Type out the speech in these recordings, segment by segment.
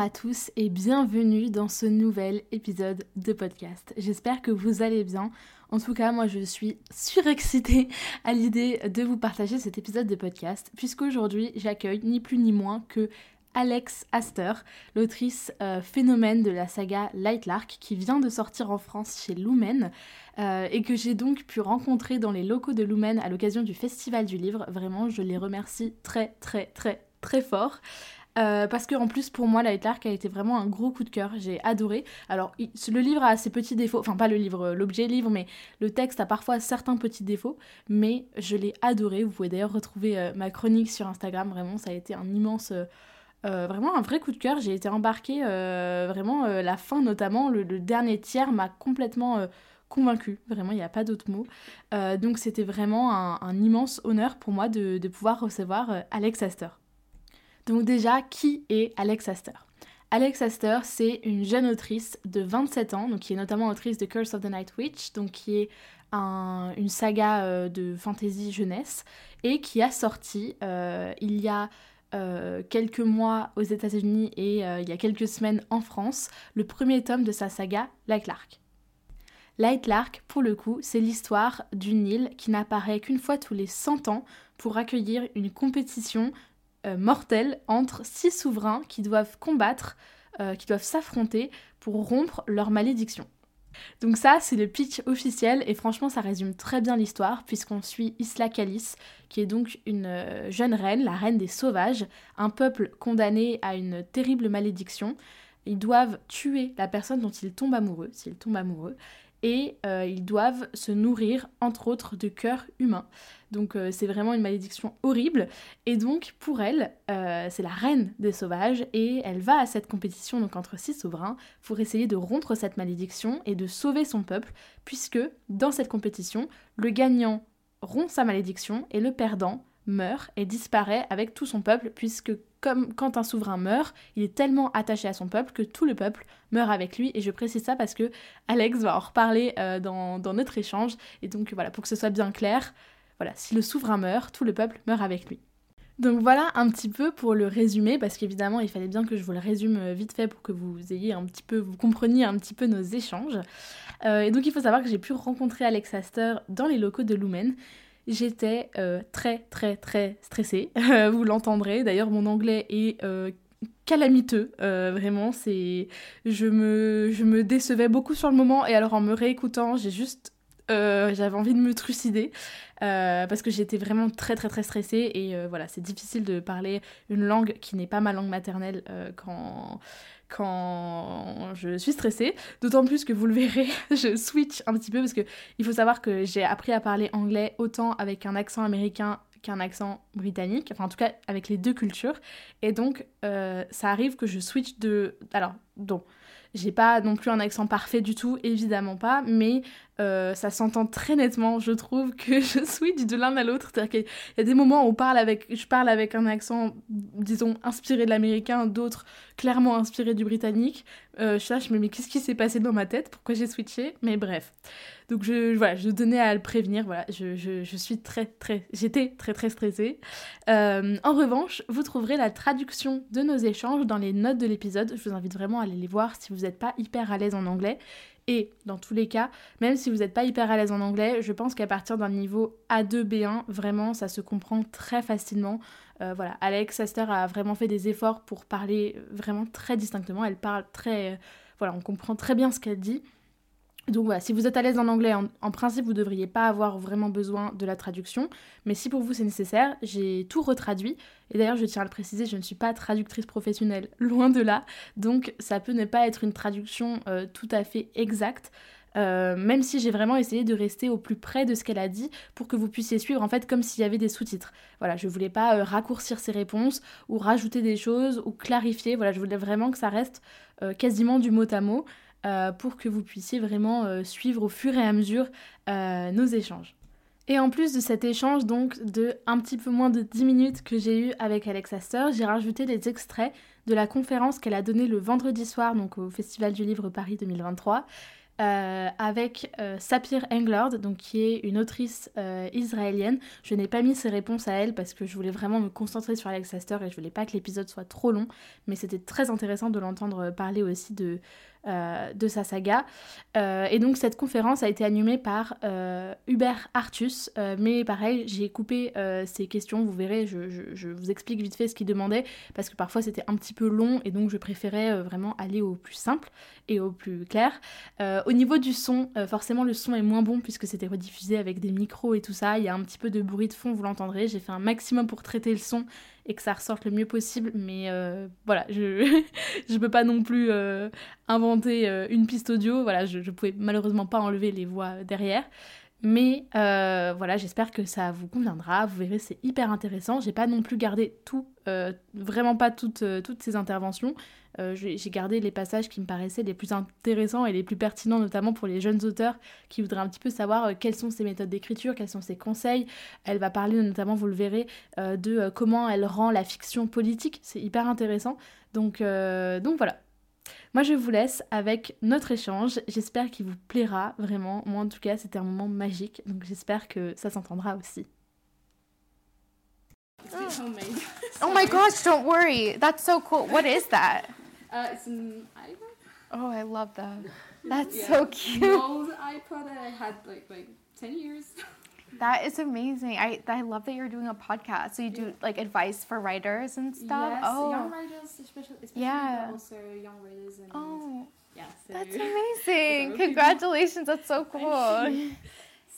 à tous et bienvenue dans ce nouvel épisode de podcast. J'espère que vous allez bien. En tout cas, moi je suis surexcitée à l'idée de vous partager cet épisode de podcast puisqu'aujourd'hui j'accueille ni plus ni moins que Alex Astor, l'autrice euh, phénomène de la saga Lightlark qui vient de sortir en France chez Lumen euh, et que j'ai donc pu rencontrer dans les locaux de Lumen à l'occasion du Festival du Livre. Vraiment, je les remercie très très très très fort. Euh, parce que en plus pour moi Light Lark a été vraiment un gros coup de cœur, j'ai adoré. Alors le livre a ses petits défauts, enfin pas le livre, euh, l'objet livre, mais le texte a parfois certains petits défauts, mais je l'ai adoré. Vous pouvez d'ailleurs retrouver euh, ma chronique sur Instagram, vraiment ça a été un immense... vraiment un vrai coup de cœur, j'ai été embarquée, vraiment la fin notamment, le, dernier tiers m'a complètement convaincue, vraiment il n'y a pas d'autre mot. donc c'était vraiment un, immense honneur pour moi de, de pouvoir recevoir Alex Astor. Donc déjà, qui est Alex Astor? Alex Astor, c'est une jeune autrice de 27 ans, qui est notamment autrice de Curse of the Night Witch, donc qui est une saga euh, de fantasy jeunesse, et qui a sorti euh, il y a euh, quelques mois aux États-Unis et il y a quelques semaines en France, le premier tome de sa saga Light Lark. Light Lark, pour le coup, c'est l'histoire d'une île qui n'apparaît qu'une fois tous les 100 ans pour accueillir une compétition euh, mortel entre six souverains qui doivent combattre, euh, qui doivent s'affronter pour rompre leur malédiction. Donc ça, c'est le pitch officiel et franchement, ça résume très bien l'histoire puisqu'on suit Isla Calis, qui est donc une euh, jeune reine, la reine des sauvages, un peuple condamné à une terrible malédiction. Ils doivent tuer la personne dont ils tombent amoureux, s'ils tombent amoureux, et euh, ils doivent se nourrir entre autres de cœurs humains. Donc euh, c'est vraiment une malédiction horrible. Et donc pour elle, euh, c'est la reine des sauvages et elle va à cette compétition donc entre six souverains pour essayer de rompre cette malédiction et de sauver son peuple, puisque dans cette compétition, le gagnant rompt sa malédiction et le perdant meurt et disparaît avec tout son peuple, puisque comme quand un souverain meurt, il est tellement attaché à son peuple que tout le peuple meurt avec lui. Et je précise ça parce que Alex va en reparler euh, dans, notre échange. Et donc voilà, pour que ce soit bien clair, voilà, si le souverain meurt, tout le peuple meurt avec lui. Donc voilà un petit peu pour le résumer, parce qu'évidemment il fallait bien que je vous le résume euh, vite fait pour que vous ayez un petit peu, vous compreniez un petit peu nos échanges. Euh, et donc il faut savoir que j'ai pu rencontrer Alex Astor dans les locaux de Lumen j'étais euh, très très très stressée. vous l'entendrez. D'ailleurs, mon anglais est euh, calamiteux. Euh, vraiment, c'est je me je me décevais beaucoup sur le moment et alors en me réécoutant, j'ai juste j'avais envie de me trucider parce que j'étais vraiment très très très stressée et voilà c'est difficile de parler une langue qui n'est pas ma langue maternelle quand quand je suis stressée. D'autant plus que vous le verrez, je switch un petit peu parce que il faut savoir que j'ai appris à parler anglais autant avec un accent américain qu'un accent britannique, enfin en tout cas avec les deux cultures. Et donc euh, ça arrive que je switch de... Alors, donc, j'ai pas non plus un accent parfait du tout, évidemment pas, mais euh, ça s'entend très nettement, je trouve, que je switch de l'un à l'autre. C'est-à-dire qu'il y a des moments où je parle avec un accent, disons, inspiré de l'américain, d'autres clairement inspiré du britannique. Euh, je cherche, mais, mais qu'est-ce qui s'est passé dans ma tête? Pourquoi j'ai switché? Mais bref. Donc je, voilà, je tenais à le prévenir, voilà, je, je, suis très très, j'étais très très stressée. Euh, en revanche, vous trouverez la traduction de nos échanges dans les notes de l'épisode, je vous invite vraiment à aller les voir si vous n'êtes pas hyper à l'aise en anglais. Et dans tous les cas, même si vous n'êtes pas hyper à l'aise en anglais, je pense qu'à partir d'un niveau A2, B1, vraiment, ça se comprend très facilement. Euh, voilà, Alex Astor a vraiment fait des efforts pour parler vraiment très distinctement. Elle parle très... voilà, on comprend très bien ce qu'elle dit. Donc voilà, si vous êtes à l'aise en anglais, en, principe, vous ne devriez pas avoir vraiment besoin de la traduction. Mais si pour vous c'est nécessaire, j'ai tout retraduit. Et d'ailleurs, je tiens à le préciser, je ne suis pas traductrice professionnelle, loin de là. Donc ça peut ne pas être une traduction euh, tout à fait exacte. Euh, même si j'ai vraiment essayé de rester au plus près de ce qu'elle a dit pour que vous puissiez suivre en fait comme s'il y avait des sous-titres. Voilà, je voulais pas euh, raccourcir ses réponses ou rajouter des choses ou clarifier. Voilà, je voulais vraiment que ça reste quasiment du mot à mot pour que vous puissiez vraiment suivre au fur et à mesure nos échanges. Et en plus de cet échange donc de un petit peu moins de 10 minutes que j'ai eu avec Alexa Astor, j'ai rajouté des extraits de la conférence qu'elle a donnée le vendredi soir donc au Festival du Livre Paris 2023 euh, avec euh, Sapir Englard, donc qui est une autrice euh, israélienne. Je n'ai pas mis ses réponses à elle parce que je voulais vraiment me concentrer sur Alex Astor et je voulais pas que l'épisode soit trop long, mais c'était très intéressant de l'entendre parler aussi de, euh, de sa saga. Euh, et donc cette conférence a été animée par euh, Hubert Artus, mais pareil, j'ai coupé ces questions, vous verrez, je, vous explique vite fait ce qu'il demandait, parce que parfois c'était un petit peu long, et donc je préférais vraiment aller au plus simple et au plus clair. au niveau du son, forcément le son est moins bon puisque c'était rediffusé avec des micros et tout ça, il y a un petit peu de bruit de fond, vous l'entendrez, j'ai fait un maximum pour traiter le son et que ça ressorte le mieux possible. Mais euh, voilà, je ne peux pas non plus euh, inventer euh, une piste audio. Voilà, je ne pouvais malheureusement pas enlever les voix derrière. Mais voilà, j'espère que ça vous conviendra. Vous verrez, c'est hyper intéressant. J'ai pas non plus gardé tout, vraiment pas toutes, toutes ces interventions. Euh, j'ai gardé les passages qui me paraissaient les plus intéressants et les plus pertinents, notamment pour les jeunes auteurs qui voudraient un petit peu savoir euh, quelles sont ses méthodes d'écriture, quels sont ses conseils. Elle va parler notamment, vous le verrez, euh, de comment elle rend la fiction politique. C'est hyper intéressant. Donc, donc voilà. Moi, je vous laisse avec notre échange. J'espère qu'il vous plaira vraiment. Moi, en tout cas, c'était un moment magique. Donc, j'espère que ça s'entendra aussi. Oh. oh my gosh, don't worry. That's so cool. What is that? Uh, it's an iPod. Oh, I love that. That's yeah. so cute. Old iPod I had like like ten years. That is amazing. I I love that you're doing a podcast. So you do like advice for writers and stuff. Yes, oh. young writers, especially, especially yeah. but also young writers and oh. Yeah, so that's amazing. Congratulations. That's so cool.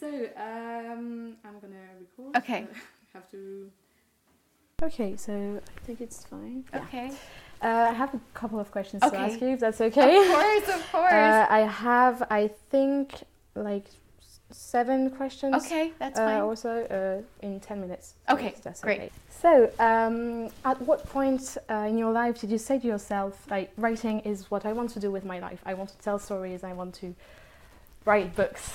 so um, I'm gonna record. Okay. I have to. Okay, so I think it's fine. Okay. Yeah. Uh, I have a couple of questions okay. to ask you, if that's okay. Of course, of course. Uh, I have, I think, like seven questions. Okay, that's uh, fine. Also, uh, in ten minutes. Okay, that's great. Okay. So, um, at what point uh, in your life did you say to yourself, like, writing is what I want to do with my life? I want to tell stories. I want to write books.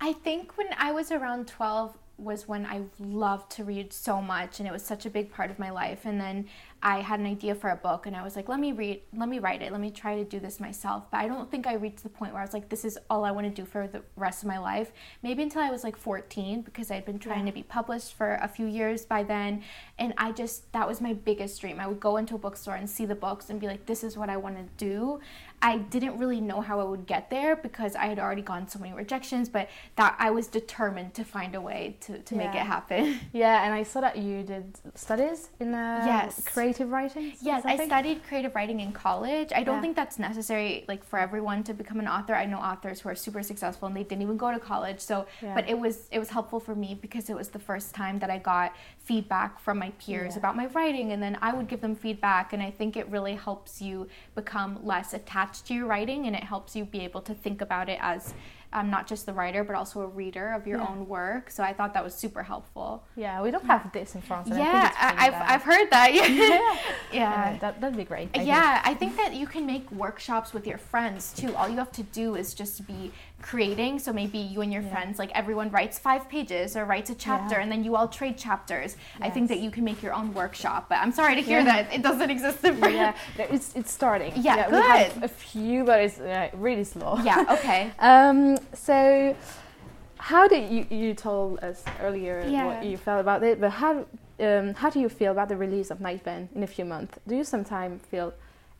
I think when I was around twelve was when I loved to read so much and it was such a big part of my life and then I had an idea for a book and I was like, let me read, let me write it, let me try to do this myself. But I don't think I reached the point where I was like, this is all I want to do for the rest of my life. Maybe until I was like 14 because I'd been trying yeah. to be published for a few years by then. And I just, that was my biggest dream. I would go into a bookstore and see the books and be like, this is what I want to do. I didn't really know how I would get there because I had already gone so many rejections, but that I was determined to find a way to, to yeah. make it happen. Yeah, and I saw that you did studies in uh, yes. creative writing. Yes, I studied creative writing in college. I don't yeah. think that's necessary like for everyone to become an author. I know authors who are super successful and they didn't even go to college. So, yeah. but it was it was helpful for me because it was the first time that I got feedback from my peers about my writing and then I would give them feedback and I think it really helps you become less attached to your writing and it helps you be able to think about it as um, not just the writer but also a reader of your yeah. own work. So I thought that was super helpful. Yeah, we don't have this in France. yeah, I have I've heard that. yeah, yeah. that that'd be great. I yeah, think. I think that you can make workshops with your friends too. All you have to do is just be creating. So maybe you and your yeah. friends, like everyone writes five pages or writes a chapter, yeah. and then you all trade chapters. Yes. I think that you can make your own workshop. But I'm sorry to hear yeah. that it doesn't exist in. Yeah, it's it's starting. Yeah, good. We have a few, but it's uh, really slow. Yeah. Okay. um. So. How did you you told us earlier what you felt about it, but how um, how do you feel about the release of Nightbane in a few months? Do you sometimes feel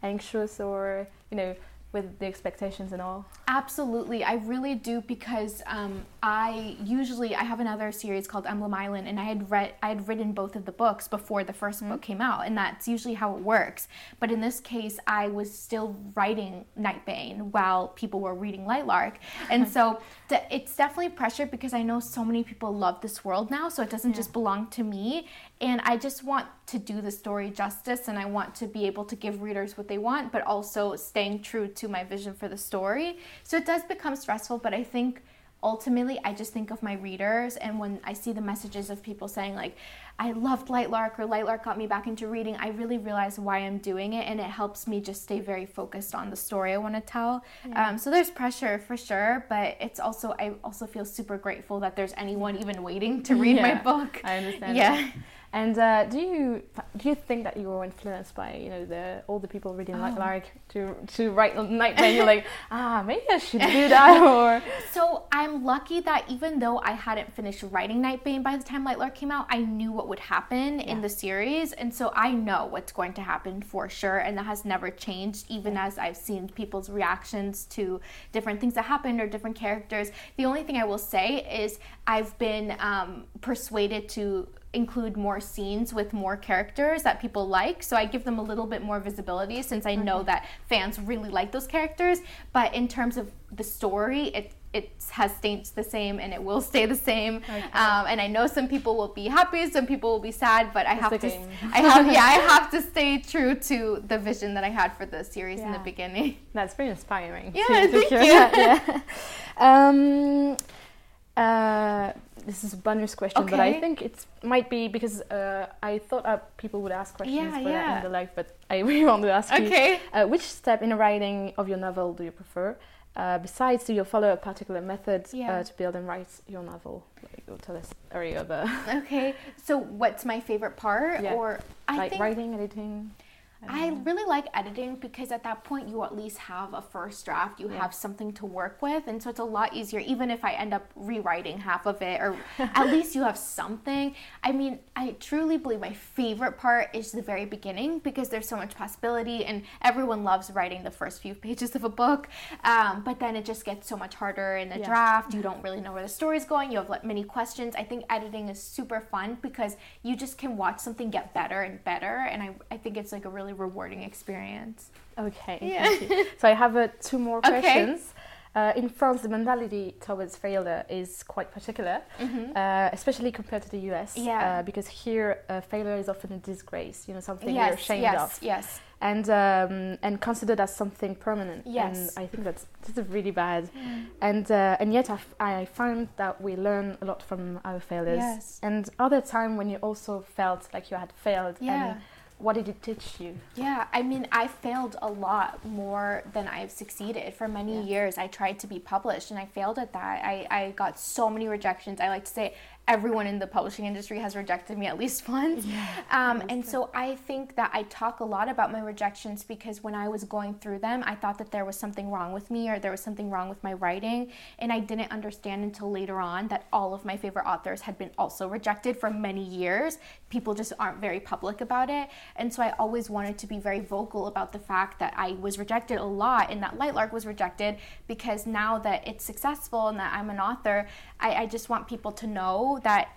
anxious or you know with the expectations and all? Absolutely, I really do because um, I usually I have another series called Emblem Island, and I had read I had written both of the books before the 1st mm-hmm. book came out, and that's usually how it works. But in this case, I was still writing Nightbane while people were reading Lightlark, and so it's definitely pressure because I know so many people love this world now, so it doesn't yeah. just belong to me, and I just want to do the story justice, and I want to be able to give readers what they want, but also staying true to my vision for the story. So it does become stressful, but I think ultimately I just think of my readers and when I see the messages of people saying like I loved Lightlark or Lightlark got me back into reading, I really realize why I'm doing it and it helps me just stay very focused on the story I want to tell. Yeah. Um, so there's pressure for sure, but it's also I also feel super grateful that there's anyone even waiting to read yeah, my book. I understand. Yeah. And uh, do you do you think that you were influenced by you know the all the people reading oh. Lark to to write Nightmare? you're like ah maybe I should do that or. So I'm lucky that even though I hadn't finished writing Nightbane by the time Lightlark came out, I knew what would happen yeah. in the series, and so I know what's going to happen for sure, and that has never changed. Even yeah. as I've seen people's reactions to different things that happened or different characters. The only thing I will say is I've been um, persuaded to include more scenes with more characters that people like. So I give them a little bit more visibility since I know that fans really like those characters. But in terms of the story, it it has stayed the same and it will stay the same. Okay. Um, and I know some people will be happy, some people will be sad, but I it's have to, I have, yeah, I have to stay true to the vision that I had for the series yeah. in the beginning. That's very inspiring. Yeah, to, thank you. Yeah. um, uh, this is a bonus question, okay. but I think it might be because uh, I thought uh, people would ask questions yeah, for yeah. that in the life, but I really want to ask okay. you. Uh, which step in the writing of your novel do you prefer? Uh, besides, do you follow a particular method uh, yeah. to build and write your novel? Like, tell us area of Okay, so what's my favorite part, or I like think writing, editing. I really like editing because at that point you at least have a first draft, you yeah. have something to work with, and so it's a lot easier. Even if I end up rewriting half of it, or at least you have something. I mean, I truly believe my favorite part is the very beginning because there's so much possibility, and everyone loves writing the first few pages of a book. Um, but then it just gets so much harder in the yeah. draft. You don't really know where the story's going. You have like many questions. I think editing is super fun because you just can watch something get better and better, and I I think it's like a really rewarding experience. Okay. Yeah. so I have uh, two more okay. questions. Uh, in France, the mentality towards failure is quite particular, mm-hmm. uh, especially compared to the US. Yeah. Uh, because here, uh, failure is often a disgrace, you know, something yes, you're ashamed yes, of. Yes. And um, and considered as something permanent. Yes. And I think that's that's really bad. Mm. And uh, and yet I, f- I find that we learn a lot from our failures. Yes. And other time when you also felt like you had failed. Yeah. And what did it teach you? Yeah, I mean, I failed a lot more than I've succeeded. For many yeah. years, I tried to be published and I failed at that. I, I got so many rejections. I like to say everyone in the publishing industry has rejected me at least once. Yeah, um, and so I think that I talk a lot about my rejections because when I was going through them, I thought that there was something wrong with me or there was something wrong with my writing. And I didn't understand until later on that all of my favorite authors had been also rejected for many years. People just aren't very public about it. And so I always wanted to be very vocal about the fact that I was rejected a lot and that Lightlark was rejected because now that it's successful and that I'm an author, I, I just want people to know that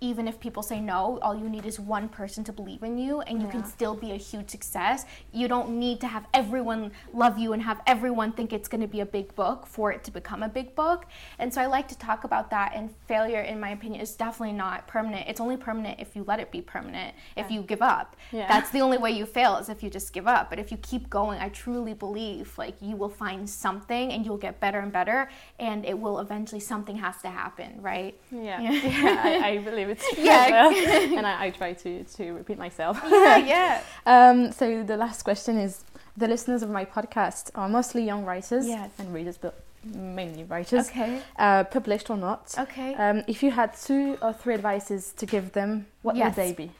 even if people say no, all you need is one person to believe in you and you yeah. can still be a huge success. You don't need to have everyone love you and have everyone think it's going to be a big book for it to become a big book. And so I like to talk about that and failure in my opinion is definitely not permanent. It's only permanent if you let it be permanent. Yeah. If you give up. Yeah. That's the only way you fail is if you just give up. But if you keep going, I truly believe like you will find something and you'll get better and better and it will eventually something has to happen, right? Yeah. Yeah, I, I believe yeah. and I, I, try to, to repeat myself. Yeah, yeah. um, so the last question is: the listeners of my podcast are mostly young writers yes. and readers, but mainly writers. Okay. Uh, published or not. Okay. Um, if you had two or three advices to give them, what yes. would they be?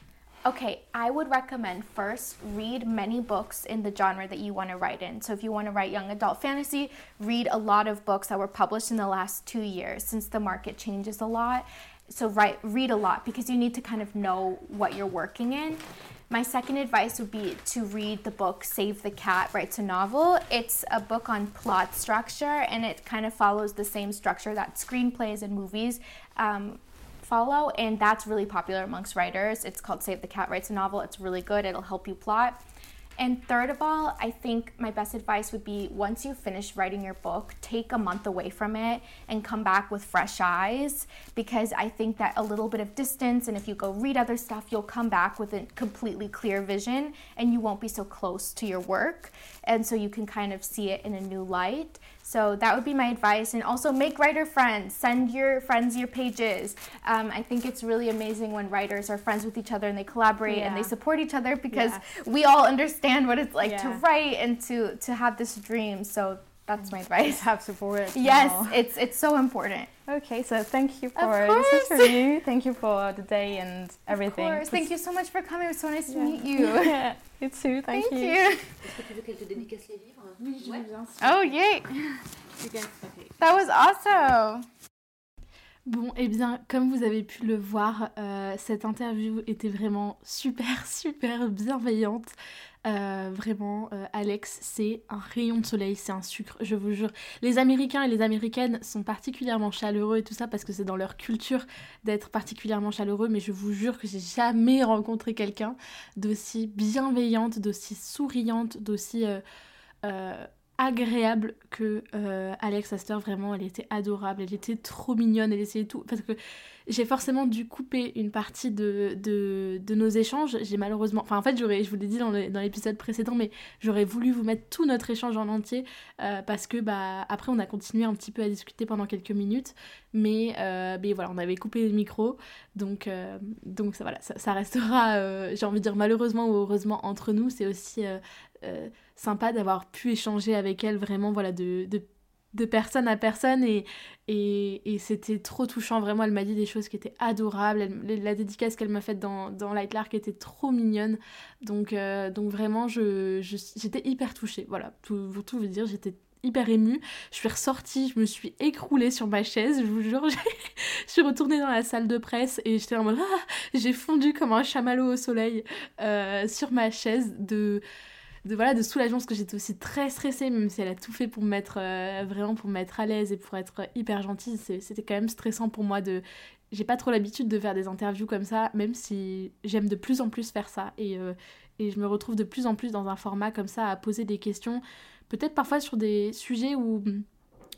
Okay, I would recommend first read many books in the genre that you want to write in. So if you want to write young adult fantasy, read a lot of books that were published in the last two years since the market changes a lot so write read a lot because you need to kind of know what you're working in my second advice would be to read the book Save the Cat Writes a Novel. It's a book on plot structure and it kind of follows the same structure that screenplays and movies um, follow, and that's really popular amongst writers. It's called Save the Cat Writes a Novel. It's really good, it'll help you plot. And third of all, I think my best advice would be once you finish writing your book, take a month away from it and come back with fresh eyes because I think that a little bit of distance and if you go read other stuff, you'll come back with a completely clear vision and you won't be so close to your work. And so you can kind of see it in a new light. So that would be my advice. And also make writer friends. Send your friends your pages. Um, I think it's really amazing when writers are friends with each other and they collaborate yeah. and they support each other because we all understand what it's like yeah. to write and to, to have this dream. So that's my advice. Have support. Yes, it's it's so important. Okay, so thank you for this interview. Thank you for the day and everything. Of course. Thank you so much for coming. It was so nice yeah. to meet you. yeah, you too. Thank, thank you. you. Oh, yay. That was awesome. Bon, eh bien, comme vous avez pu le voir, euh, cette interview était vraiment super, super bienveillante. Euh, vraiment, euh, Alex, c'est un rayon de soleil, c'est un sucre, je vous jure. Les Américains et les Américaines sont particulièrement chaleureux et tout ça parce que c'est dans leur culture d'être particulièrement chaleureux, mais je vous jure que j'ai jamais rencontré quelqu'un d'aussi bienveillante, d'aussi souriante, d'aussi euh, agréable que Alex Astor. Vraiment, elle était adorable, elle était trop mignonne, elle essayait tout. Parce que j'ai forcément dû couper une partie de, de, nos échanges. J'ai malheureusement. Enfin, en fait, j'aurais, je vous l'ai dit dans, l'épisode précédent, mais j'aurais voulu vous mettre tout notre échange en entier euh, parce que, bah, après, on a continué un petit peu à discuter pendant quelques minutes. Mais, euh, voilà, on avait coupé le micro. Donc, euh, donc ça, voilà, ça, restera, j'ai envie de dire, malheureusement ou heureusement entre nous. C'est aussi sympa d'avoir pu échanger avec elle vraiment, voilà, de, de de personne à personne et, et, c'était trop touchant. Vraiment, elle m'a dit des choses qui étaient adorables. la dédicace qu'elle m'a faite dans, dans était trop mignonne. Donc, euh, donc vraiment, je, j'étais hyper touchée. Voilà, tout, pour tout vous dire, j'étais hyper émue. Je suis ressortie, je me suis écroulée sur ma chaise, je vous jure. je suis retournée dans la salle de presse et j'étais en mode ah, j'ai fondu comme un chamallow au soleil euh, sur ma chaise de de voilà de soulagement parce que j'étais aussi très stressée même si elle a tout fait pour me mettre euh, vraiment pour me mettre à l'aise et pour être hyper gentille c'était quand même stressant pour moi de j'ai pas trop l'habitude de faire des interviews comme ça même si j'aime de plus en plus faire ça et, euh, et je me retrouve de plus en plus dans un format comme ça à poser des questions peut-être parfois sur des sujets où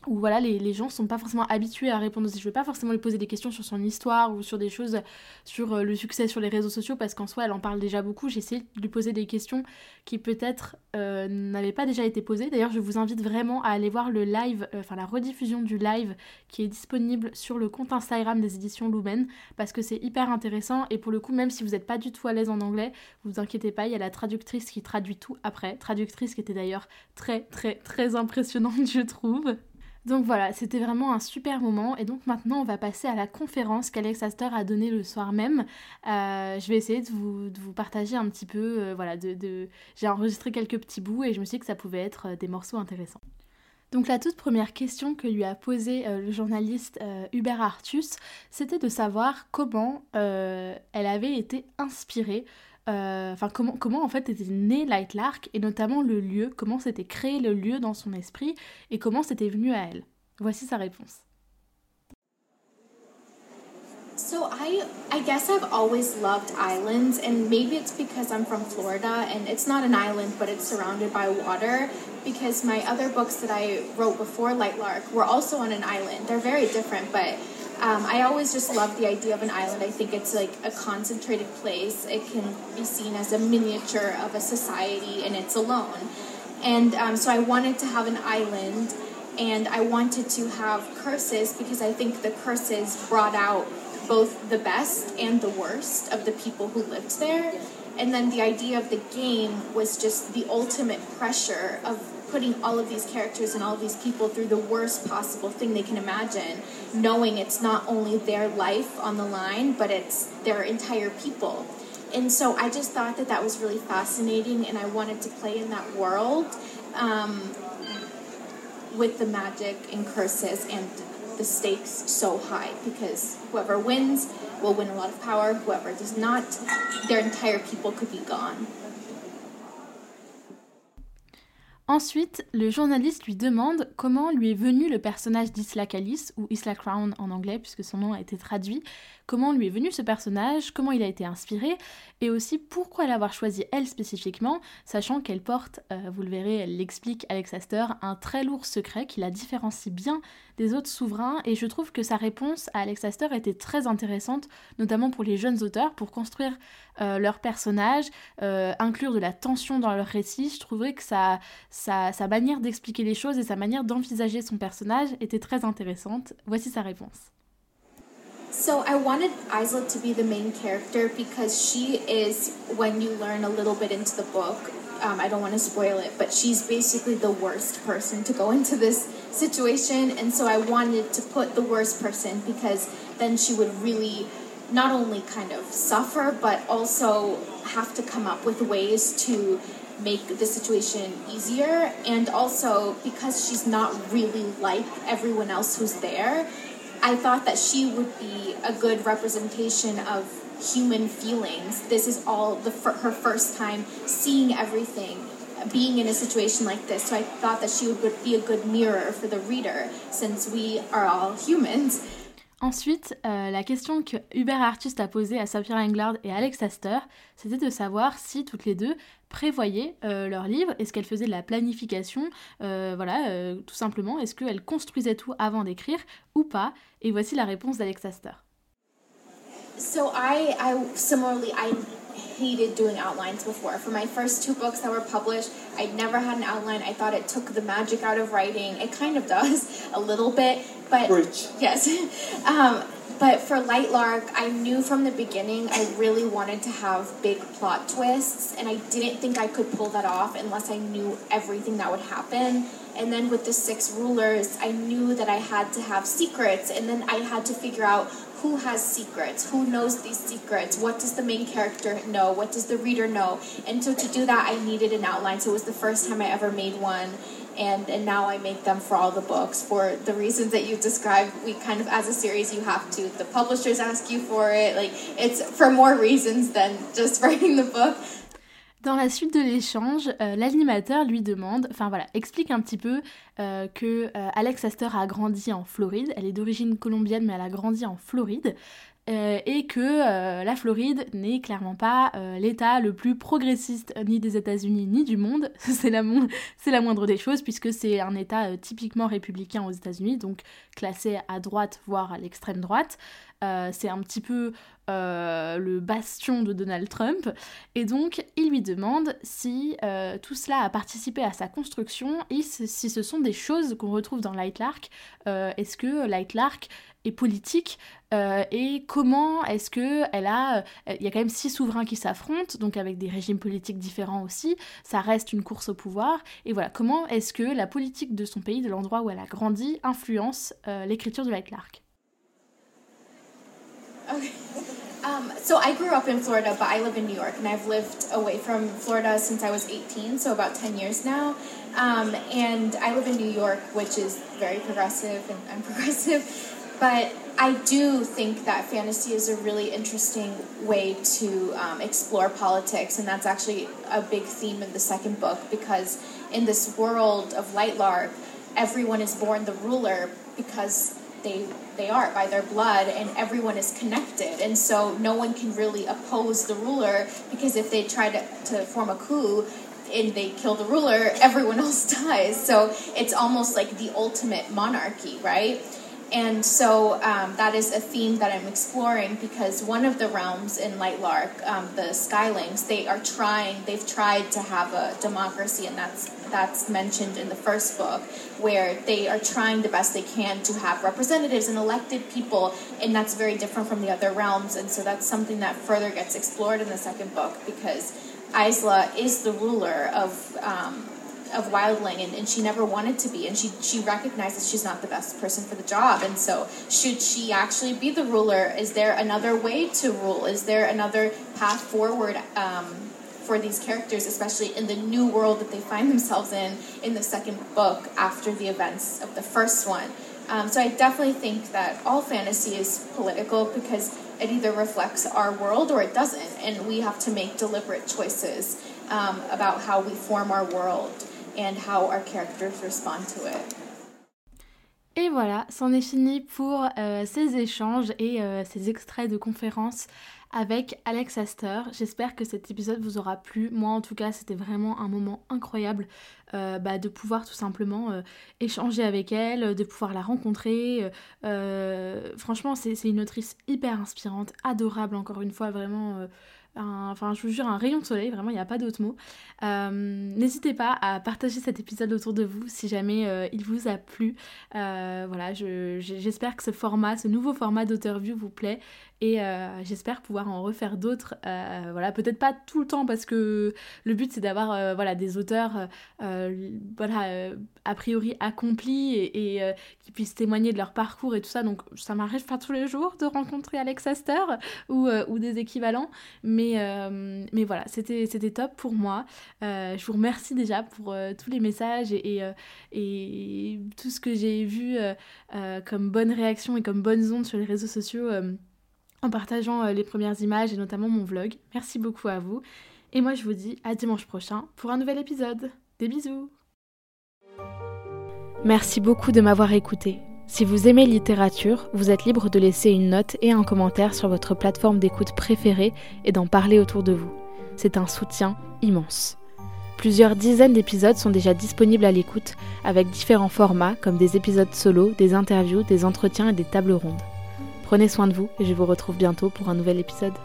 où voilà, les, gens sont pas forcément habitués à répondre aussi. Je vais pas forcément lui poser des questions sur son histoire ou sur des choses sur euh, le succès sur les réseaux sociaux parce qu'en soi elle en parle déjà beaucoup. J'ai essayé de lui poser des questions qui peut-être euh, n'avaient pas déjà été posées. D'ailleurs, je vous invite vraiment à aller voir le live, euh, enfin la rediffusion du live qui est disponible sur le compte Instagram des éditions Lumen parce que c'est hyper intéressant et pour le coup, même si vous n'êtes pas du tout à l'aise en anglais, vous inquiétez pas, il y a la traductrice qui traduit tout après. Traductrice qui était d'ailleurs très très très impressionnante, je trouve. Donc voilà, c'était vraiment un super moment. Et donc maintenant, on va passer à la conférence qu'Alex Astor a donnée le soir même. Euh, je vais essayer de vous, partager un petit peu. Euh, voilà, de, j'ai enregistré quelques petits bouts et je me suis dit que ça pouvait être euh, des morceaux intéressants. Donc la toute première question que lui a posée le journaliste Hubert Artus, c'était de savoir comment elle avait été inspirée euh, enfin comment, comment en fait était né Light Lark et notamment le lieu, comment s'était créé le lieu dans son esprit et comment c'était venu à elle? Voici sa réponse. So I I guess I've always loved islands and maybe it's because I'm from Florida and it's not an island but it's surrounded by water because my other books that I wrote before Light Lark were also on an island. They're very different but Um, I always just love the idea of an island. I think it's like a concentrated place. It can be seen as a miniature of a society and it's alone. And um, so I wanted to have an island and I wanted to have curses because I think the curses brought out both the best and the worst of the people who lived there. And then the idea of the game was just the ultimate pressure of putting all of these characters and all of these people through the worst possible thing they can imagine, knowing it's not only their life on the line, but it's their entire people. And so I just thought that that was really fascinating, and I wanted to play in that world um, with the magic and curses and the stakes so high because whoever wins will win a lot of power, whoever does not, their entire people could be gone. Ensuite, le journaliste lui demande comment lui est venu le personnage d'Isla Callis, ou Isla Crown en anglais, puisque son nom a été traduit, comment lui est venu ce personnage, comment il a été inspiré, et aussi pourquoi l'avoir choisi elle spécifiquement, sachant qu'elle porte, euh, vous le verrez, elle l'explique Alex Astor, un très lourd secret qui la différencie bien des autres souverains et je trouve que sa réponse à Alex Astor était très intéressante, notamment pour les jeunes auteurs, pour construire euh, leurs personnages, euh, inclure de la tension dans leur récit. Je trouvais que sa, sa, sa manière d'expliquer les choses et sa manière d'envisager son personnage était très intéressante. Voici sa réponse. So I wanted Isla to be the main character because she is, when you learn a little bit into the book, um, I don't want to spoil it, but she's basically the worst person to go into this situation. And so I wanted to put the worst person because then she would really not only kind of suffer, but also have to come up with ways to make the situation easier. And also because she's not really like everyone else who's there, I thought that she would be a good representation of human feelings. This is all the her first time seeing everything, being in a situation like this. So I thought that she would be a good mirror for the reader, since we are all humans. Ensuite, euh, la question que Hubert Artus a posée à Sapphire Englard et Alex Astor, c'était de savoir si toutes les deux prévoyaient euh, leur livre, est-ce qu'elles faisaient de la planification, euh, voilà, euh, tout simplement, est-ce qu'elles construisaient tout avant d'écrire ou pas? Et voici la réponse d'Alex Astor. So I, I similarly, I hated doing outlines before. For my first two books that were published, I never had an outline. I thought it took the magic out of writing. It kind of does a little bit, but yes. um, but for Light Lark, I knew from the beginning I really wanted to have big plot twists, and I didn't think I could pull that off unless I knew everything that would happen. And then with the six rulers, I knew that I had to have secrets, and then I had to figure out who has secrets, who knows these secrets, what does the main character know, what does the reader know. And so to do that, I needed an outline. So it was the first time I ever made one. And, and now I make them for all the books for the reasons that you described. We kind of, as a series, you have to. The publishers ask you for it. Like, it's for more reasons than just writing the book. Dans la suite de l'échange, euh, l'animateur lui demande, enfin voilà, explique un petit peu euh, que euh, Alex Astor a grandi en Floride. Elle est d'origine colombienne, mais elle a grandi en Floride. Et que la Floride n'est clairement pas l'État le plus progressiste ni des États-Unis ni du monde. c'est la, moindre des choses puisque c'est un État typiquement républicain aux États-Unis, donc classé à droite voire à l'extrême droite. c'est un petit peu euh, le bastion de Donald Trump. Et donc, il lui demande si euh, tout cela a participé à sa construction et si ce sont des choses qu'on retrouve dans Light Lark. Euh, est-ce que Light Lark est politique et comment est-ce que elle a il y a quand même six souverains qui s'affrontent donc avec des régimes politiques différents aussi ça reste une course au pouvoir et voilà comment est-ce que la politique de son pays de l'endroit où elle a grandi influence l'écriture de Light Lark Um, so I grew up in Florida, but I live in New York, and I've lived away from Florida since I was 18, so about 10 years now. Um, and I live in New York, which is very progressive, and I'm progressive. But I do think that fantasy is a really interesting way to um, explore politics, and that's actually a big theme in the second book because in this world of Lightlark, everyone is born the ruler because they they are by their blood and everyone is connected. And so no one can really oppose the ruler because if they try to, to form a coup and they kill the ruler everyone else dies. So it's almost like the ultimate monarchy right and so um, that is a theme that I'm exploring because one of the realms in Lightlark, um, the Skylings, they are trying. They've tried to have a democracy, and that's that's mentioned in the first book, where they are trying the best they can to have representatives and elected people, and that's very different from the other realms. And so that's something that further gets explored in the second book because Isla is the ruler of. Um, of Wildling and, and she never wanted to be and she she recognizes she's not the best person for the job and so should she actually be the ruler? Is there another way to rule? Is there another path forward um, for these characters especially in the new world that they find themselves in in the second book after the events of the first one? Um, so I definitely think that all fantasy is political because it either reflects our world or it doesn't and we have to make deliberate choices um, about how we form our world and how our characters respond to it. Et voilà, c'en est fini pour euh, ces échanges et euh, ces extraits de conférences avec Alex Astor. J'espère que cet épisode vous aura plu. Moi en tout cas, c'était vraiment un moment incroyable bah, de pouvoir tout simplement échanger avec elle, de pouvoir la rencontrer. franchement, c'est une autrice hyper inspirante, adorable encore une fois, vraiment enfin je vous jure un rayon de soleil, vraiment il n'y a pas d'autre mot. Euh, n'hésitez pas à partager cet épisode autour de vous si jamais euh, il vous a plu. Euh, voilà, j'espère que ce format, ce nouveau format d'auteur-view vous plaît et euh, j'espère pouvoir en refaire d'autres. Euh, voilà, peut-être pas tout le temps parce que le but c'est d'avoir euh, voilà des auteurs voilà a priori accomplis et, qui puissent témoigner de leur parcours et tout ça. Donc ça m'arrive pas tous les jours de rencontrer Alex Astor ou, ou des équivalents, mais mais voilà, c'était c'était top pour moi. je vous remercie déjà pour tous les messages et, et, tout ce que j'ai vu comme bonne réaction et comme bonnes ondes sur les réseaux sociaux en partageant euh, les premières images et notamment mon vlog. Merci beaucoup à vous. Et moi je vous dis à dimanche prochain pour un nouvel épisode. Des bisous Merci beaucoup de m'avoir écouté. Si vous aimez littérature, vous êtes libre de laisser une note et un commentaire sur votre plateforme d'écoute préférée et d'en parler autour de vous. C'est un soutien immense. Plusieurs dizaines d'épisodes sont déjà disponibles à l'écoute avec différents formats comme des épisodes solo, des interviews, des entretiens et des tables rondes. Prenez soin de vous et je vous retrouve bientôt pour un nouvel épisode.